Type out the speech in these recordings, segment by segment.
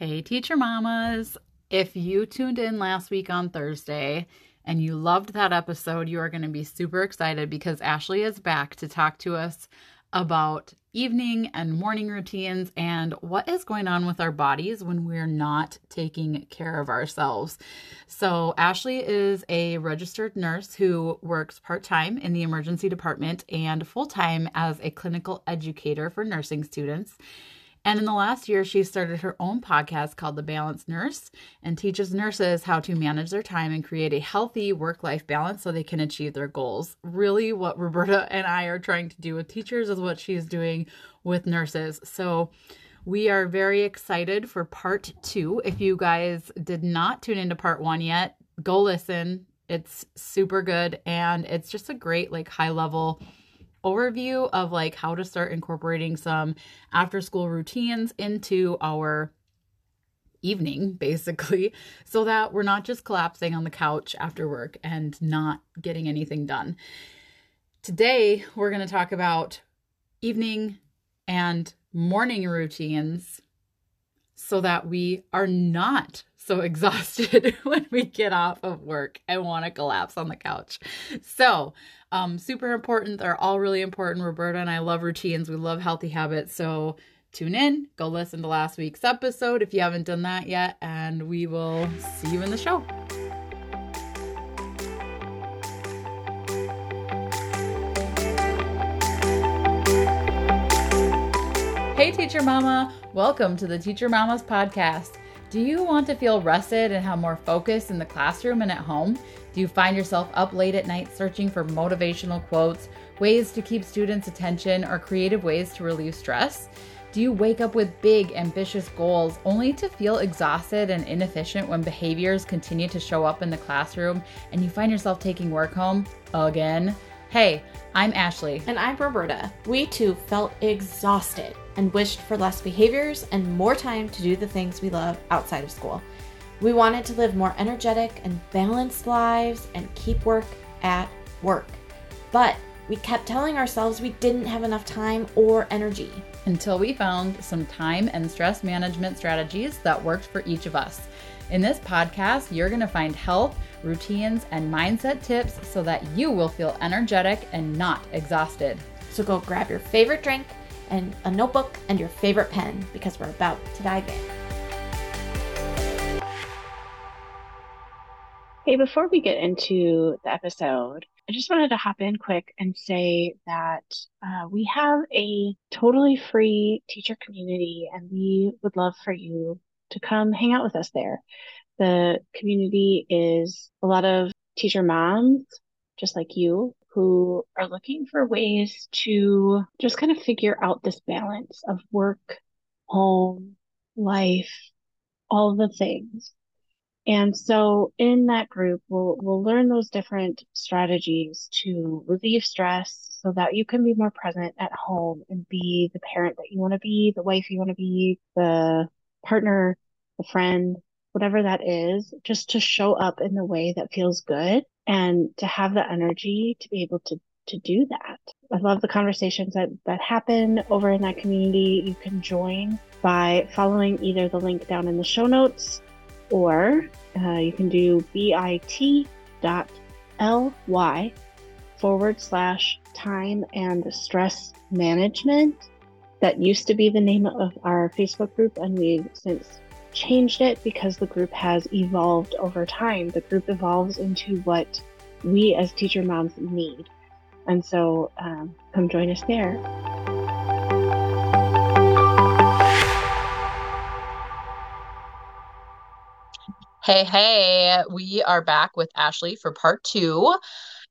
Hey, teacher mamas. If you tuned in last week on Thursday and you loved that episode, you are going to be super excited because Ashley is back to talk to us about evening and morning routines and what is going on with our bodies when we're not taking care of ourselves. So, Ashley is a registered nurse who works part time in the emergency department and full time as a clinical educator for nursing students. And in the last year, she started her own podcast called The Balanced Nurse and teaches nurses how to manage their time and create a healthy work life balance so they can achieve their goals. Really, what Roberta and I are trying to do with teachers is what she's doing with nurses. So, we are very excited for part two. If you guys did not tune into part one yet, go listen. It's super good and it's just a great, like, high level overview of like how to start incorporating some after school routines into our evening basically so that we're not just collapsing on the couch after work and not getting anything done. Today we're going to talk about evening and morning routines so that we are not so exhausted when we get off of work and want to collapse on the couch. So, um, super important. They're all really important. Roberta and I love routines. We love healthy habits. So, tune in, go listen to last week's episode if you haven't done that yet, and we will see you in the show. Hey, Teacher Mama! Welcome to the Teacher Mamas podcast. Do you want to feel rested and have more focus in the classroom and at home? Do you find yourself up late at night searching for motivational quotes, ways to keep students' attention, or creative ways to relieve stress? Do you wake up with big, ambitious goals only to feel exhausted and inefficient when behaviors continue to show up in the classroom and you find yourself taking work home again? Hey, I'm Ashley. And I'm Roberta. We too felt exhausted and wished for less behaviors and more time to do the things we love outside of school. We wanted to live more energetic and balanced lives and keep work at work. But we kept telling ourselves we didn't have enough time or energy. Until we found some time and stress management strategies that worked for each of us. In this podcast, you're going to find health, routines, and mindset tips so that you will feel energetic and not exhausted. So go grab your favorite drink and a notebook and your favorite pen because we're about to dive in. Hey, before we get into the episode, I just wanted to hop in quick and say that uh, we have a totally free teacher community, and we would love for you to come hang out with us there. The community is a lot of teacher moms, just like you, who are looking for ways to just kind of figure out this balance of work, home, life, all the things. And so in that group, we'll, we'll learn those different strategies to relieve stress so that you can be more present at home and be the parent that you want to be, the wife you want to be, the partner, the friend, whatever that is, just to show up in the way that feels good and to have the energy to be able to to do that. I love the conversations that that happen over in that community. You can join by following either the link down in the show notes or uh, you can do bit.ly forward slash time and stress management. That used to be the name of our Facebook group, and we've since changed it because the group has evolved over time. The group evolves into what we as teacher moms need. And so um, come join us there. Hey, hey, we are back with Ashley for part two.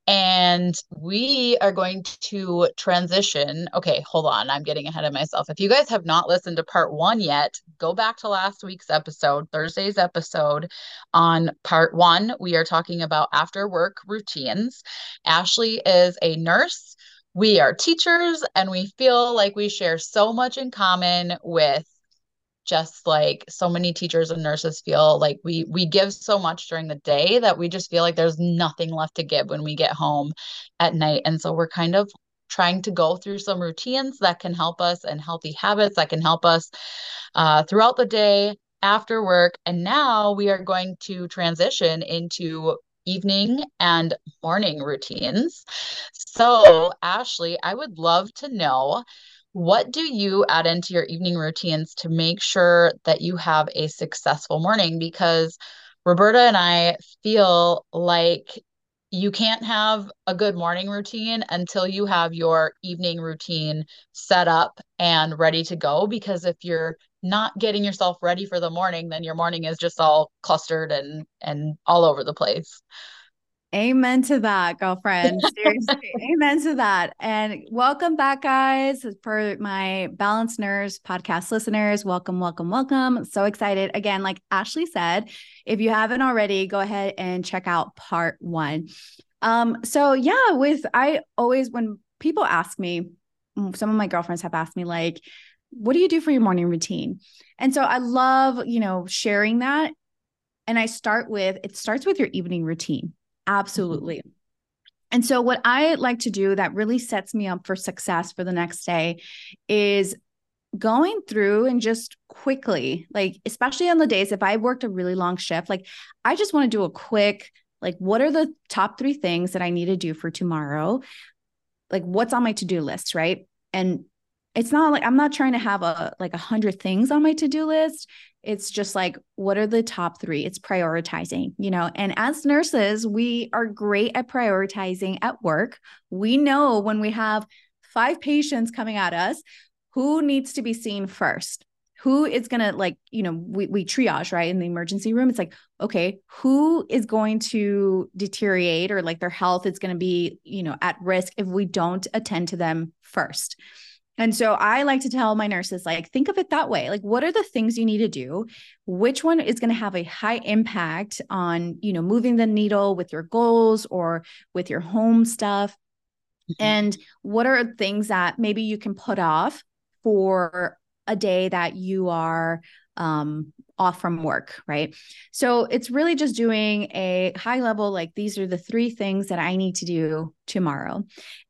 And we are going to transition. Okay, hold on. I'm getting ahead of myself. If you guys have not listened to part one yet, go back to last week's episode, Thursday's episode. On part one, we are talking about after work routines. Ashley is a nurse. We are teachers, and we feel like we share so much in common with just like so many teachers and nurses feel like we we give so much during the day that we just feel like there's nothing left to give when we get home at night and so we're kind of trying to go through some routines that can help us and healthy habits that can help us uh, throughout the day after work. And now we are going to transition into evening and morning routines. So, Ashley, I would love to know what do you add into your evening routines to make sure that you have a successful morning? Because Roberta and I feel like you can't have a good morning routine until you have your evening routine set up and ready to go. Because if you're not getting yourself ready for the morning, then your morning is just all clustered and and all over the place. Amen to that, girlfriend. Seriously, amen to that. And welcome back, guys, for my Balanced Nurse podcast listeners. Welcome, welcome, welcome. So excited. Again, like Ashley said, if you haven't already, go ahead and check out part one. Um, so yeah, with I always when people ask me, mm, some of my girlfriends have asked me, like, what do you do for your morning routine? And so I love, you know, sharing that. And I start with it starts with your evening routine Absolutely. Mm-hmm. And so, what I like to do that really sets me up for success for the next day is going through and just quickly, like, especially on the days if I worked a really long shift, like, I just want to do a quick, like, what are the top three things that I need to do for tomorrow? Like, what's on my to do list, right? And it's not like I'm not trying to have a like a hundred things on my to-do list. It's just like, what are the top three? It's prioritizing, you know. And as nurses, we are great at prioritizing at work. We know when we have five patients coming at us, who needs to be seen first? Who is going to like, you know, we, we triage, right? In the emergency room, it's like, okay, who is going to deteriorate or like their health is going to be, you know, at risk if we don't attend to them first. And so I like to tell my nurses, like, think of it that way. Like, what are the things you need to do? Which one is going to have a high impact on, you know, moving the needle with your goals or with your home stuff? Mm-hmm. And what are things that maybe you can put off for a day that you are um, off from work, right? So it's really just doing a high level, like these are the three things that I need to do tomorrow.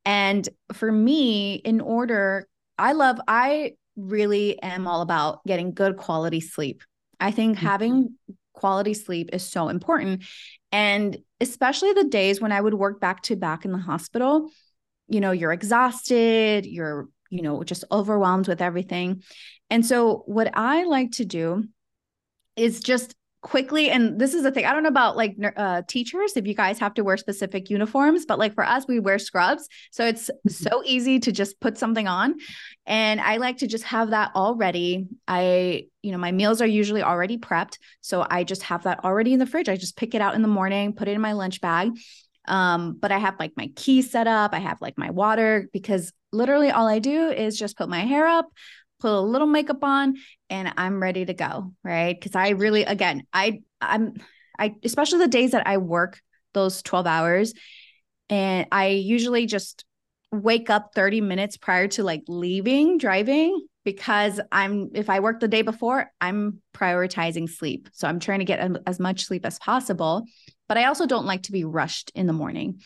And for me, in order, I love, I really am all about getting good quality sleep. I think mm-hmm. having quality sleep is so important. And especially the days when I would work back to back in the hospital, you know, you're exhausted, you're, you know, just overwhelmed with everything. And so, what I like to do is just quickly and this is the thing i don't know about like uh, teachers if you guys have to wear specific uniforms but like for us we wear scrubs so it's mm-hmm. so easy to just put something on and i like to just have that all ready i you know my meals are usually already prepped so i just have that already in the fridge i just pick it out in the morning put it in my lunch bag um, but I have like my key set up. I have like my water because literally all I do is just put my hair up, put a little makeup on and I'm ready to go, right? Cuz I really again, I I'm I especially the days that I work those 12 hours and I usually just wake up 30 minutes prior to like leaving driving because I'm if I work the day before, I'm prioritizing sleep. So I'm trying to get as much sleep as possible, but I also don't like to be rushed in the morning.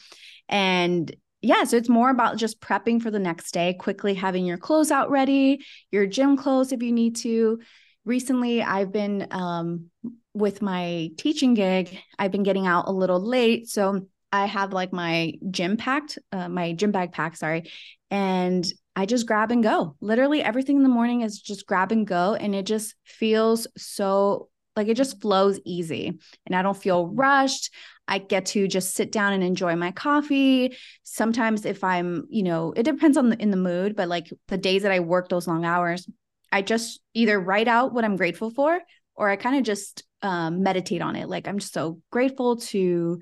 And yeah, so it's more about just prepping for the next day, quickly having your clothes out ready, your gym clothes if you need to. Recently, I've been um, with my teaching gig, I've been getting out a little late. So I have like my gym packed, uh, my gym bag packed, sorry. And I just grab and go. Literally everything in the morning is just grab and go. And it just feels so like it just flows easy and I don't feel rushed. I get to just sit down and enjoy my coffee. Sometimes if I'm, you know, it depends on the in the mood, but like the days that I work those long hours, I just either write out what I'm grateful for or I kind of just um, meditate on it. Like I'm just so grateful to,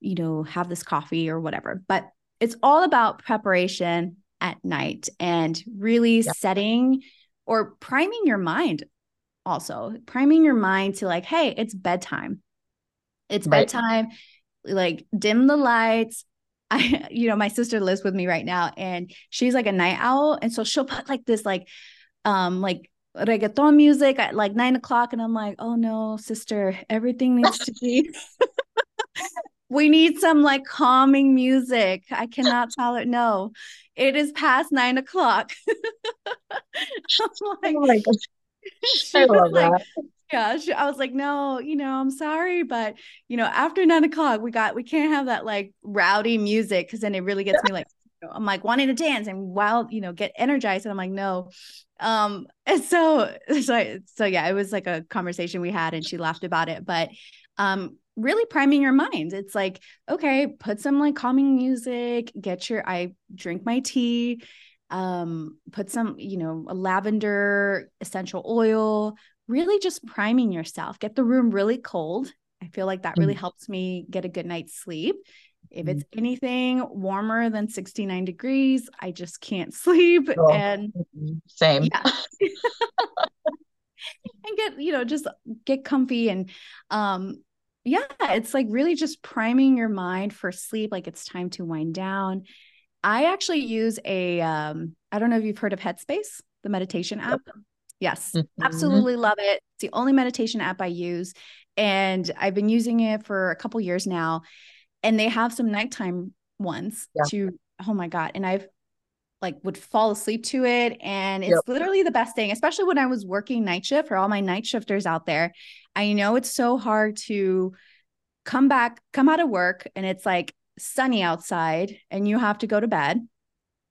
you know, have this coffee or whatever. But it's all about preparation at night and really yeah. setting or priming your mind also priming your mind to like hey it's bedtime it's right. bedtime. Like dim the lights. I, you know, my sister lives with me right now and she's like a night owl. And so she'll put like this, like, um, like reggaeton music at like nine o'clock. And I'm like, oh no, sister, everything needs to be. we need some like calming music. I cannot tell it. No, it is past nine o'clock. like, oh gosh. I love like, that yeah, she, I was like, no, you know, I'm sorry, but you know, after nine o'clock, we got we can't have that like rowdy music because then it really gets me like I'm like wanting to dance and wild, you know, get energized. And I'm like, no. Um, and so so so yeah, it was like a conversation we had and she laughed about it. But um really priming your mind. It's like, okay, put some like calming music, get your I drink my tea, um, put some, you know, a lavender essential oil, really just priming yourself. Get the room really cold. I feel like that really mm-hmm. helps me get a good night's sleep. If it's mm-hmm. anything warmer than 69 degrees, I just can't sleep. Oh, and same. Yeah. and get, you know, just get comfy and um yeah, it's like really just priming your mind for sleep like it's time to wind down. I actually use a um I don't know if you've heard of Headspace, the meditation app. Yes, mm-hmm. absolutely love it. It's the only meditation app I use and I've been using it for a couple years now and they have some nighttime ones yeah. to oh my god and i've like would fall asleep to it and it's yep. literally the best thing especially when i was working night shift for all my night shifters out there i know it's so hard to come back come out of work and it's like sunny outside and you have to go to bed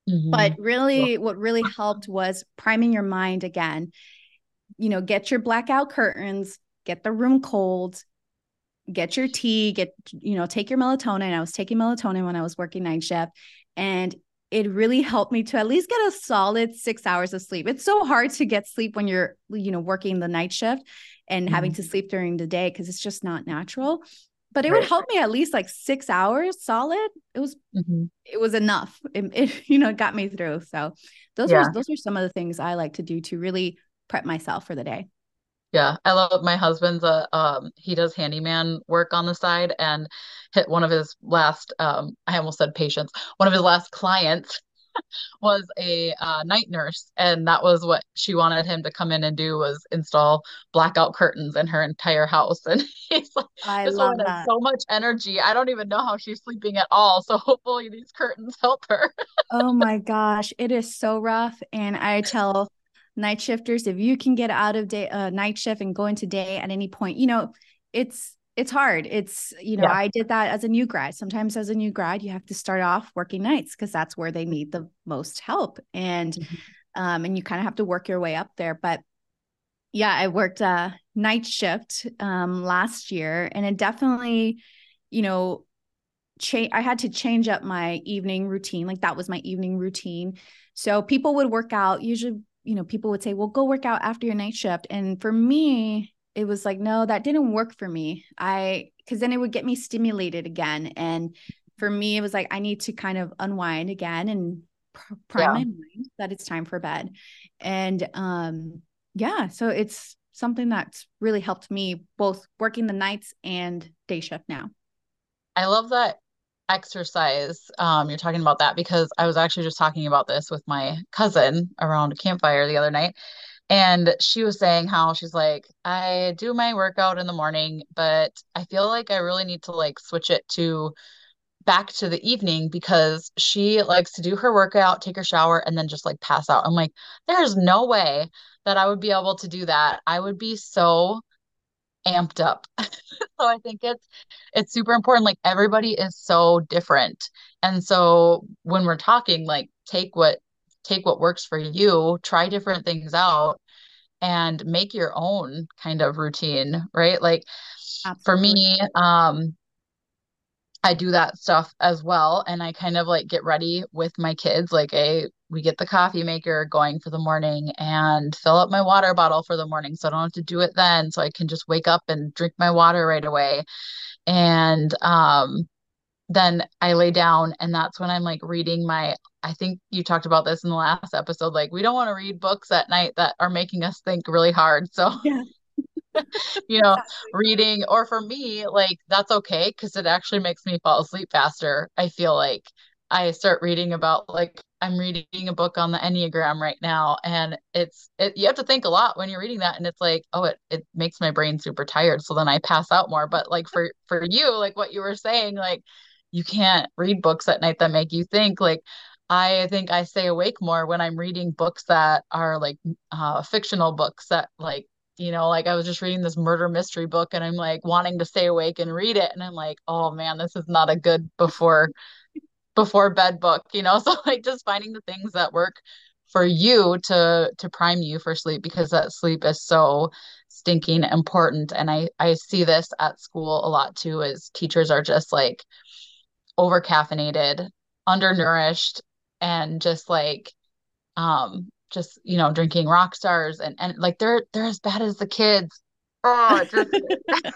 mm-hmm. but really what really helped was priming your mind again you know get your blackout curtains get the room cold get your tea, get, you know, take your melatonin. I was taking melatonin when I was working night shift. And it really helped me to at least get a solid six hours of sleep. It's so hard to get sleep when you're, you know, working the night shift and mm-hmm. having to sleep during the day because it's just not natural. But it right. would help me at least like six hours solid. It was mm-hmm. it was enough. It, it, you know got me through. So those yeah. are those are some of the things I like to do to really prep myself for the day. Yeah, I love my husband's a um he does handyman work on the side and hit one of his last um I almost said patients. One of his last clients was a uh, night nurse and that was what she wanted him to come in and do was install blackout curtains in her entire house. And he's like I this love that. so much energy. I don't even know how she's sleeping at all so hopefully these curtains help her. Oh my gosh it is so rough and i tell night shifters if you can get out of day uh, night shift and go into day at any point you know it's it's hard it's you know yeah. i did that as a new grad sometimes as a new grad you have to start off working nights because that's where they need the most help and mm-hmm. um and you kind of have to work your way up there but yeah i worked a night shift um last year and it definitely you know change i had to change up my evening routine like that was my evening routine so people would work out usually you know, people would say, well, go work out after your night shift. And for me, it was like, no, that didn't work for me. I, cause then it would get me stimulated again. And for me, it was like, I need to kind of unwind again and prime yeah. my mind that it's time for bed. And, um, yeah, so it's something that's really helped me both working the nights and day shift now. I love that exercise um you're talking about that because i was actually just talking about this with my cousin around a campfire the other night and she was saying how she's like i do my workout in the morning but i feel like i really need to like switch it to back to the evening because she likes to do her workout take her shower and then just like pass out i'm like there's no way that i would be able to do that i would be so amped up. so I think it's it's super important. Like everybody is so different. And so when we're talking, like take what take what works for you, try different things out and make your own kind of routine, right? Like Absolutely. for me, um I do that stuff as well. And I kind of like get ready with my kids. Like I we get the coffee maker going for the morning and fill up my water bottle for the morning so I don't have to do it then. So I can just wake up and drink my water right away. And um then I lay down and that's when I'm like reading my I think you talked about this in the last episode like we don't want to read books at night that are making us think really hard. So yeah. you know, reading, or for me, like that's okay because it actually makes me fall asleep faster. I feel like I start reading about like I'm reading a book on the Enneagram right now, and it's it, you have to think a lot when you're reading that, and it's like, oh, it it makes my brain super tired, so then I pass out more. But like for for you, like what you were saying, like you can't read books at night that make you think. Like I think I stay awake more when I'm reading books that are like uh, fictional books that like you know, like I was just reading this murder mystery book and I'm like wanting to stay awake and read it. And I'm like, oh man, this is not a good before before bed book, you know? So like just finding the things that work for you to to prime you for sleep because that sleep is so stinking important. And I I see this at school a lot too, is teachers are just like over caffeinated, undernourished, and just like um just you know drinking rock stars and and like they're they're as bad as the kids. Oh just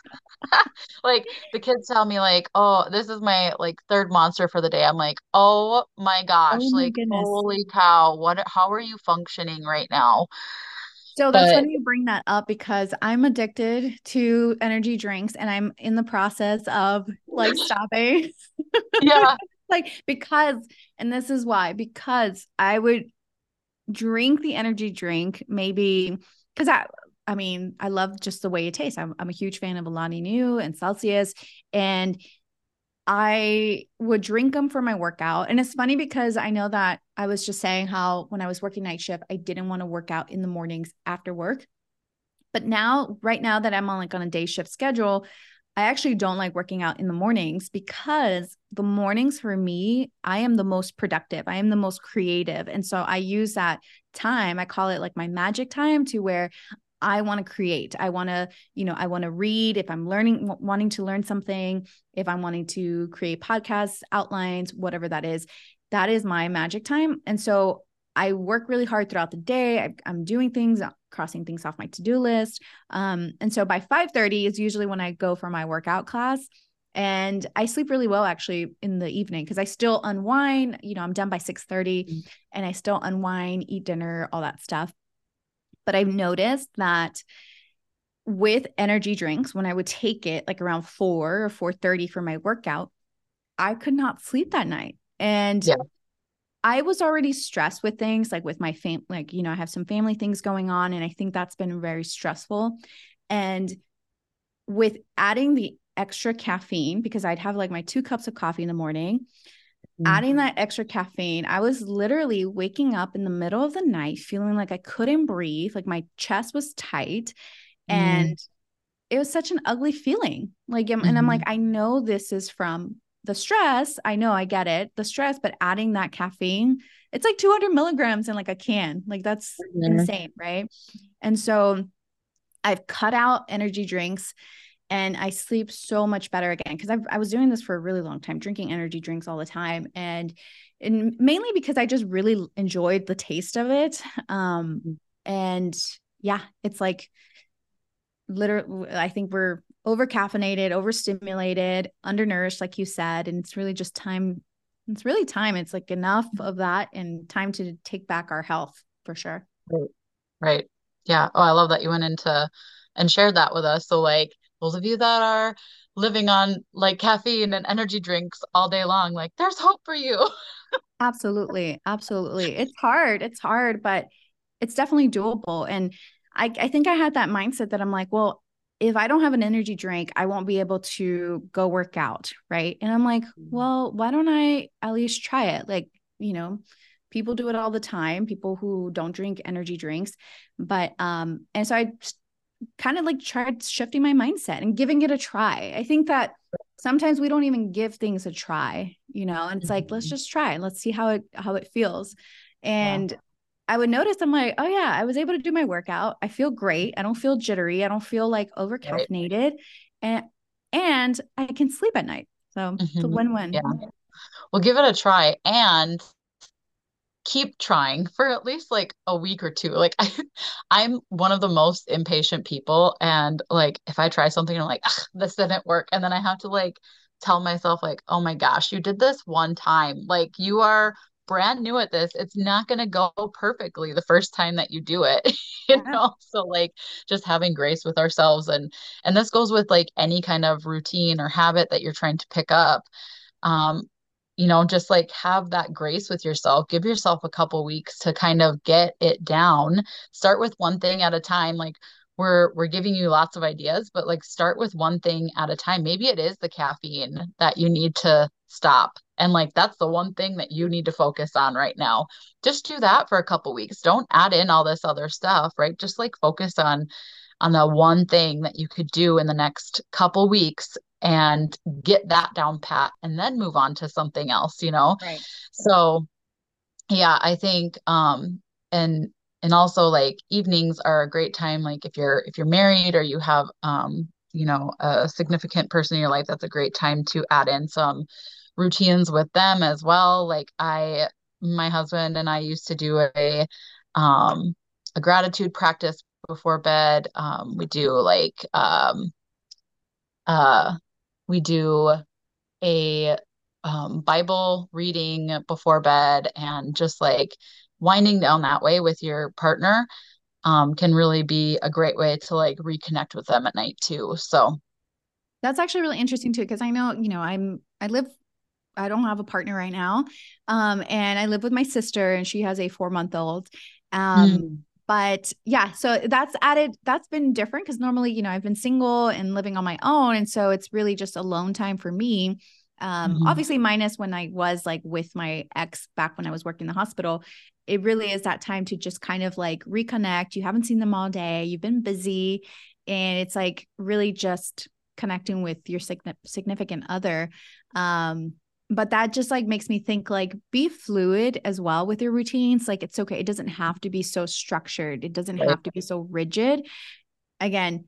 like the kids tell me like oh this is my like third monster for the day. I'm like oh my gosh oh my like goodness. holy cow what how are you functioning right now so that's but, funny you bring that up because I'm addicted to energy drinks and I'm in the process of like stopping. Yeah. like because and this is why because I would drink the energy drink maybe because I I mean I love just the way it tastes. I'm I'm a huge fan of Alani Nu and Celsius and I would drink them for my workout. And it's funny because I know that I was just saying how when I was working night shift, I didn't want to work out in the mornings after work. But now, right now that I'm on like on a day shift schedule, I actually don't like working out in the mornings because the mornings for me, I am the most productive. I am the most creative. And so I use that time, I call it like my magic time to where I want to create. I want to, you know, I want to read if I'm learning, wanting to learn something, if I'm wanting to create podcasts, outlines, whatever that is, that is my magic time. And so I work really hard throughout the day. I, am doing things, crossing things off my to-do list. Um, and so by 5:30 is usually when I go for my workout class. And I sleep really well actually in the evening because I still unwind. You know, I'm done by 6:30 mm-hmm. and I still unwind, eat dinner, all that stuff. But I've noticed that with energy drinks, when I would take it like around four or four thirty for my workout, I could not sleep that night. And yeah. I was already stressed with things like with my fam like, you know, I have some family things going on. And I think that's been very stressful. And with adding the extra caffeine, because I'd have like my two cups of coffee in the morning, Mm-hmm. Adding that extra caffeine, I was literally waking up in the middle of the night feeling like I couldn't breathe, like my chest was tight. Mm-hmm. And it was such an ugly feeling. Like, mm-hmm. and I'm like, mm-hmm. I know this is from the stress. I know I get it, the stress, but adding that caffeine, it's like 200 milligrams in like a can. Like, that's insane. Right. And so I've cut out energy drinks and I sleep so much better again because I was doing this for a really long time, drinking energy drinks all the time, and and mainly because I just really enjoyed the taste of it. Um, mm-hmm. and yeah, it's like literally, I think we're over caffeinated, overstimulated, undernourished, like you said, and it's really just time. It's really time. It's like enough of that and time to take back our health for sure. Right. Right. Yeah. Oh, I love that you went into and shared that with us. So like those of you that are living on like caffeine and energy drinks all day long, like there's hope for you. absolutely. Absolutely. It's hard. It's hard, but it's definitely doable. And I, I think I had that mindset that I'm like, well, if I don't have an energy drink, I won't be able to go work out. Right. And I'm like, mm-hmm. well, why don't I at least try it? Like, you know, people do it all the time, people who don't drink energy drinks. But, um, and so I kind of like tried shifting my mindset and giving it a try. I think that sometimes we don't even give things a try, you know, and it's mm-hmm. like, let's mm-hmm. just try and let's see how it how it feels. And. I would notice I'm like, oh yeah, I was able to do my workout. I feel great. I don't feel jittery. I don't feel like over caffeinated. Right. And and I can sleep at night. So mm-hmm. it's a mm-hmm. win-win. Yeah. Well, give it a try. And keep trying for at least like a week or two. Like I, I'm one of the most impatient people, and like if I try something, I'm like, this didn't work, and then I have to like tell myself like, oh my gosh, you did this one time. Like you are brand new at this. It's not going to go perfectly the first time that you do it. you yeah. know, so like just having grace with ourselves, and and this goes with like any kind of routine or habit that you're trying to pick up. Um, you know just like have that grace with yourself give yourself a couple weeks to kind of get it down. Start with one thing at a time like we're we're giving you lots of ideas but like start with one thing at a time. Maybe it is the caffeine that you need to stop and like that's the one thing that you need to focus on right now. Just do that for a couple weeks. Don't add in all this other stuff right? Just like focus on on the one thing that you could do in the next couple weeks and get that down pat and then move on to something else, you know? Right. So yeah, I think um and and also like evenings are a great time like if you're if you're married or you have um you know a significant person in your life that's a great time to add in some routines with them as well like i my husband and i used to do a um a gratitude practice before bed um we do like um uh we do a um, bible reading before bed and just like winding down that way with your partner um, can really be a great way to like reconnect with them at night too. So that's actually really interesting too because I know you know I'm I live I don't have a partner right now, um, and I live with my sister and she has a four month old. Um, mm. But yeah, so that's added. That's been different because normally, you know, I've been single and living on my own, and so it's really just alone time for me. Um, mm-hmm. obviously minus when I was like with my ex back when I was working in the hospital it really is that time to just kind of like reconnect. You haven't seen them all day, you've been busy, and it's like really just connecting with your significant other. Um, but that just like makes me think like be fluid as well with your routines. Like it's okay. It doesn't have to be so structured. It doesn't have to be so rigid. Again,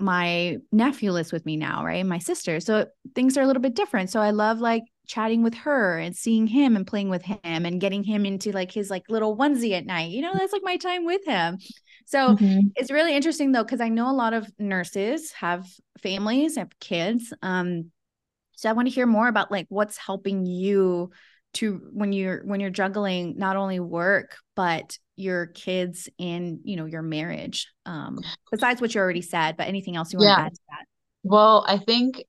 my nephew lives with me now, right? My sister. So things are a little bit different. So I love like chatting with her and seeing him and playing with him and getting him into like his like little onesie at night. You know, that's like my time with him. So mm-hmm. it's really interesting though, because I know a lot of nurses have families, have kids. Um, so I want to hear more about like what's helping you to when you're when you're juggling not only work but your kids and you know your marriage um besides what you already said but anything else you want yeah. to add to that well i think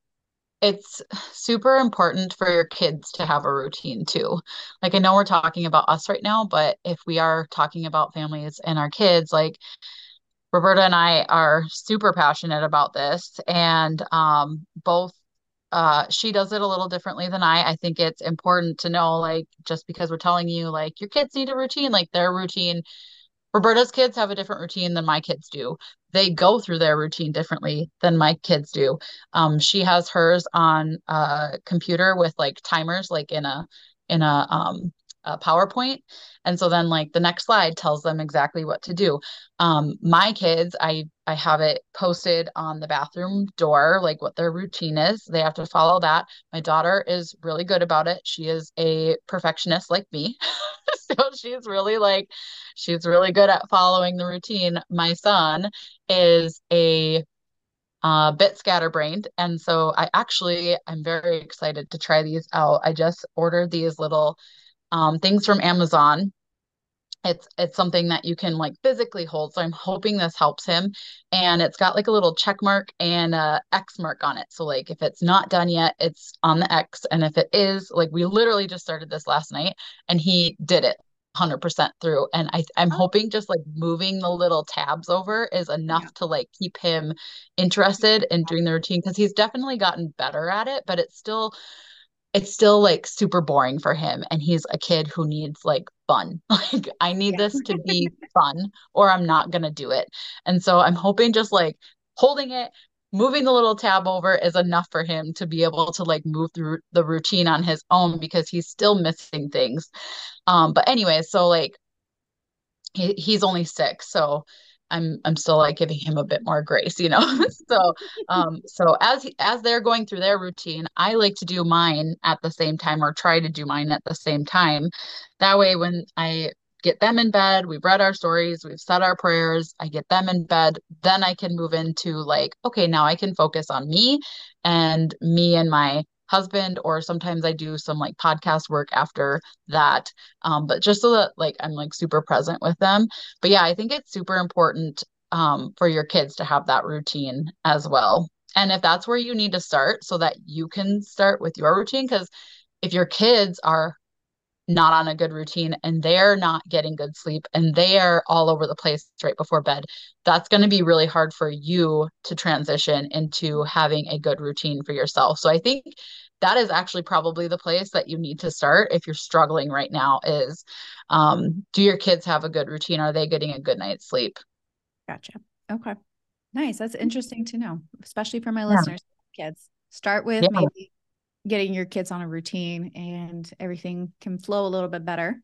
it's super important for your kids to have a routine too. Like I know we're talking about us right now, but if we are talking about families and our kids, like Roberta and I are super passionate about this and um both uh she does it a little differently than I. I think it's important to know like just because we're telling you like your kids need a routine, like their routine Roberta's kids have a different routine than my kids do. They go through their routine differently than my kids do. Um, she has hers on a computer with like timers, like in a in a um a PowerPoint. And so then like the next slide tells them exactly what to do. Um, my kids, I I have it posted on the bathroom door, like what their routine is. They have to follow that. My daughter is really good about it. She is a perfectionist like me. so she's really like she's really good at following the routine. My son is a uh, bit scatterbrained. And so I actually, I'm very excited to try these out. I just ordered these little um, things from Amazon. It's it's something that you can like physically hold. So I'm hoping this helps him. And it's got like a little check mark and a X mark on it. So like if it's not done yet, it's on the X. And if it is, like we literally just started this last night and he did it 100% through and I, i'm oh. hoping just like moving the little tabs over is enough yeah. to like keep him interested in doing the routine because he's definitely gotten better at it but it's still it's still like super boring for him and he's a kid who needs like fun. Like i need yeah. this to be fun or i'm not going to do it. And so i'm hoping just like holding it moving the little tab over is enough for him to be able to like move through the routine on his own because he's still missing things. Um but anyway so like he, he's only six so I'm I'm still like giving him a bit more grace, you know. so um so as as they're going through their routine, I like to do mine at the same time or try to do mine at the same time. That way when I get them in bed, we've read our stories, we've said our prayers, I get them in bed, then I can move into like okay, now I can focus on me and me and my husband or sometimes i do some like podcast work after that um, but just so that like i'm like super present with them. But yeah i think it's super important um, for your kids to have that routine as well. And if that's where you need to start so that you can start with your routine because if your kids are not on a good routine and they're not getting good sleep and they're all over the place right before bed, that's going to be really hard for you to transition into having a good routine for yourself. So I think that is actually probably the place that you need to start if you're struggling right now is um, do your kids have a good routine? Are they getting a good night's sleep? Gotcha. Okay. Nice. That's interesting to know, especially for my yeah. listeners, kids. Start with yeah. maybe getting your kids on a routine and everything can flow a little bit better.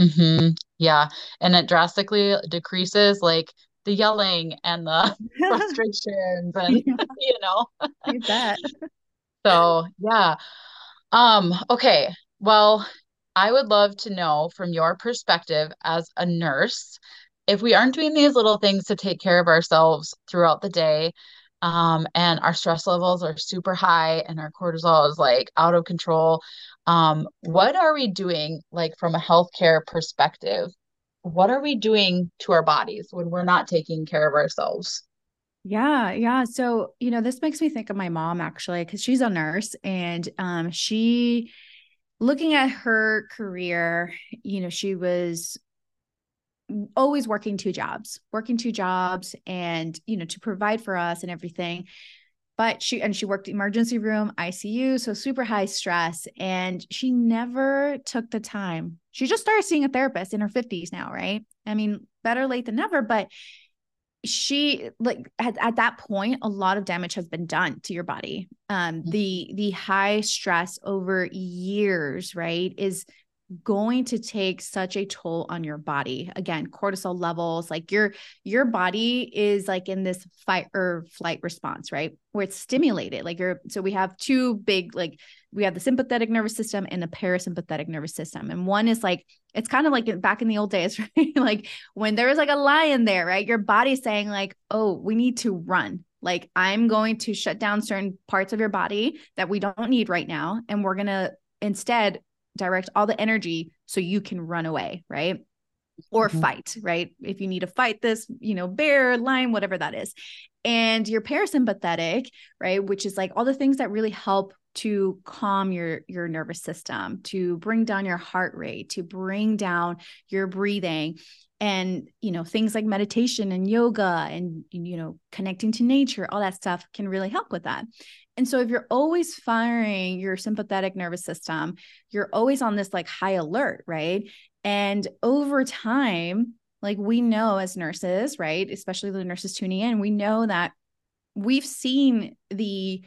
Mm-hmm. Yeah. And it drastically decreases like the yelling and the frustrations and yeah. you know. you bet. so yeah. Um, okay. Well, I would love to know from your perspective as a nurse, if we aren't doing these little things to take care of ourselves throughout the day, um, and our stress levels are super high and our cortisol is like out of control, um, what are we doing like from a healthcare perspective? What are we doing to our bodies when we're not taking care of ourselves? Yeah, yeah. So, you know, this makes me think of my mom actually, because she's a nurse and um, she, looking at her career, you know, she was always working two jobs, working two jobs and, you know, to provide for us and everything. But she, and she worked emergency room, ICU, so super high stress. And she never took the time. She just started seeing a therapist in her 50s now, right? I mean, better late than never, but she like at, at that point a lot of damage has been done to your body um mm-hmm. the the high stress over years right is going to take such a toll on your body. Again cortisol levels like your your body is like in this fight or flight response right? Where it's stimulated like you're so we have two big like we have the sympathetic nervous system and the parasympathetic nervous system. And one is like it's kind of like back in the old days right? Like when there was like a lion there right? Your body's saying like oh we need to run. Like i'm going to shut down certain parts of your body that we don't need right now and we're going to instead direct all the energy so you can run away, right? Or mm-hmm. fight, right? If you need to fight this, you know, bear, lion, whatever that is. And your parasympathetic, right, which is like all the things that really help to calm your your nervous system, to bring down your heart rate, to bring down your breathing and you know things like meditation and yoga and you know connecting to nature all that stuff can really help with that and so if you're always firing your sympathetic nervous system, you're always on this like high alert, right? And over time, like we know as nurses, right? Especially the nurses tuning in, we know that we've seen the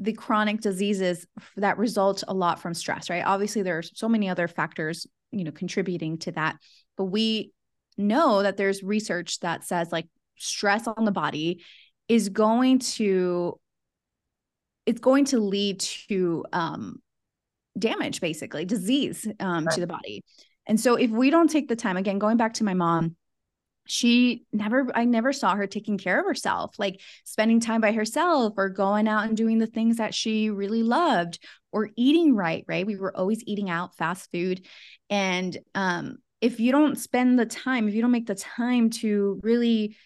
the chronic diseases that result a lot from stress, right? Obviously there are so many other factors, you know, contributing to that. But we know that there's research that says like stress on the body is going to it's going to lead to um, damage, basically disease um, right. to the body. And so if we don't take the time, again, going back to my mom, she never i never saw her taking care of herself like spending time by herself or going out and doing the things that she really loved or eating right right we were always eating out fast food and um if you don't spend the time if you don't make the time to really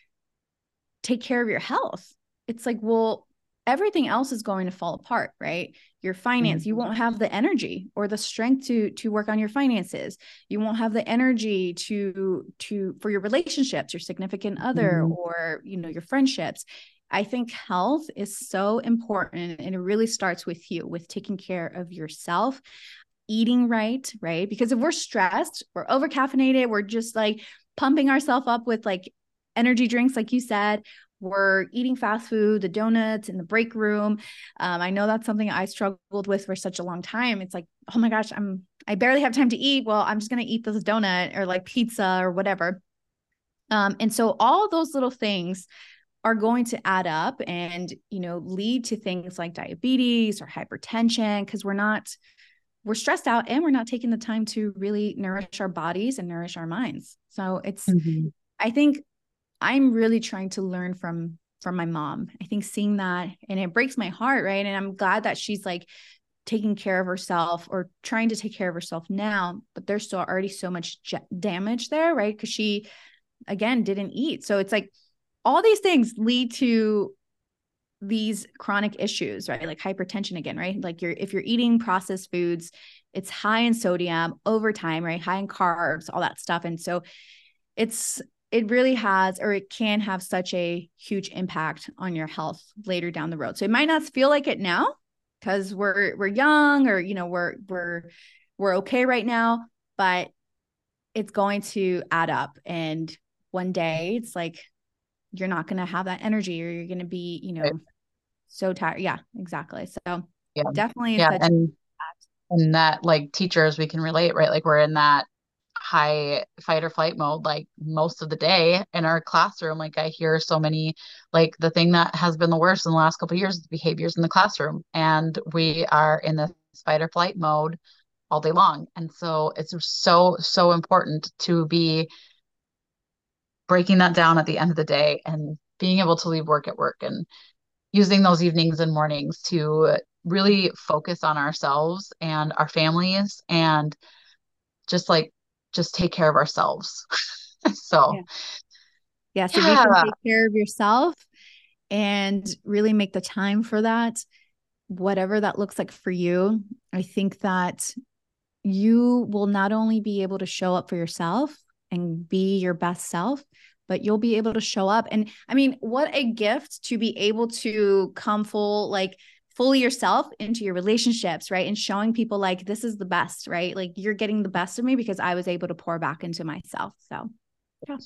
take care of your health it's like well everything else is going to fall apart right your finance mm-hmm. you won't have the energy or the strength to to work on your finances you won't have the energy to to for your relationships your significant other mm-hmm. or you know your friendships i think health is so important and it really starts with you with taking care of yourself eating right right because if we're stressed we're over caffeinated we're just like pumping ourselves up with like energy drinks like you said we're eating fast food, the donuts in the break room. Um, I know that's something I struggled with for such a long time. It's like, oh my gosh, I'm I barely have time to eat. Well, I'm just gonna eat this donut or like pizza or whatever. Um, and so all those little things are going to add up and you know lead to things like diabetes or hypertension because we're not we're stressed out and we're not taking the time to really nourish our bodies and nourish our minds. So it's mm-hmm. I think I'm really trying to learn from from my mom. I think seeing that and it breaks my heart, right? And I'm glad that she's like taking care of herself or trying to take care of herself now, but there's still already so much j- damage there, right? Cuz she again didn't eat. So it's like all these things lead to these chronic issues, right? Like hypertension again, right? Like you're if you're eating processed foods, it's high in sodium over time, right? High in carbs, all that stuff. And so it's it really has or it can have such a huge impact on your health later down the road. So it might not feel like it now because we're we're young or you know we're we're we're okay right now, but it's going to add up and one day it's like you're not going to have that energy or you're going to be, you know, right. so tired. Yeah, exactly. So yeah, definitely. Yeah. And, and that like teachers, we can relate, right? Like we're in that high fight or flight mode like most of the day in our classroom. Like i hear so many like the thing that has been the worst in the last couple years is behaviors in the classroom and we are in this fight or flight mode all day long. And so it's so so important to be breaking that down at the end of the day and being able to leave work at work and using those evenings and mornings to really focus on ourselves and our families and just like just take care of ourselves so yeah, yeah so yeah. you can take care of yourself and really make the time for that whatever that looks like for you i think that you will not only be able to show up for yourself and be your best self, but you'll be able to show up. And I mean, what a gift to be able to come full, like fully yourself into your relationships, right? And showing people like this is the best, right? Like you're getting the best of me because I was able to pour back into myself. So, yeah.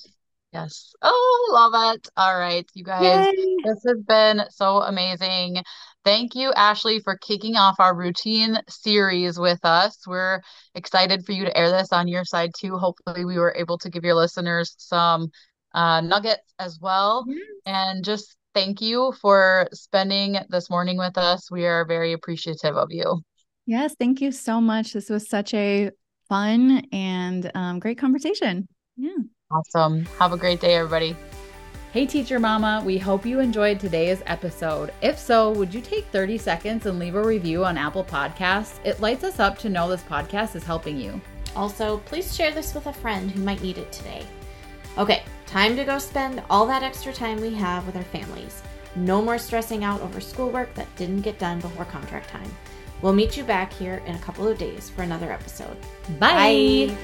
Yes. Oh, love it. All right, you guys. Yay. This has been so amazing. Thank you, Ashley, for kicking off our routine series with us. We're excited for you to air this on your side too. Hopefully, we were able to give your listeners some uh, nuggets as well. And just thank you for spending this morning with us. We are very appreciative of you. Yes, thank you so much. This was such a fun and um, great conversation. Yeah. Awesome. Have a great day, everybody. Hey, Teacher Mama, we hope you enjoyed today's episode. If so, would you take 30 seconds and leave a review on Apple Podcasts? It lights us up to know this podcast is helping you. Also, please share this with a friend who might need it today. Okay, time to go spend all that extra time we have with our families. No more stressing out over schoolwork that didn't get done before contract time. We'll meet you back here in a couple of days for another episode. Bye. Bye.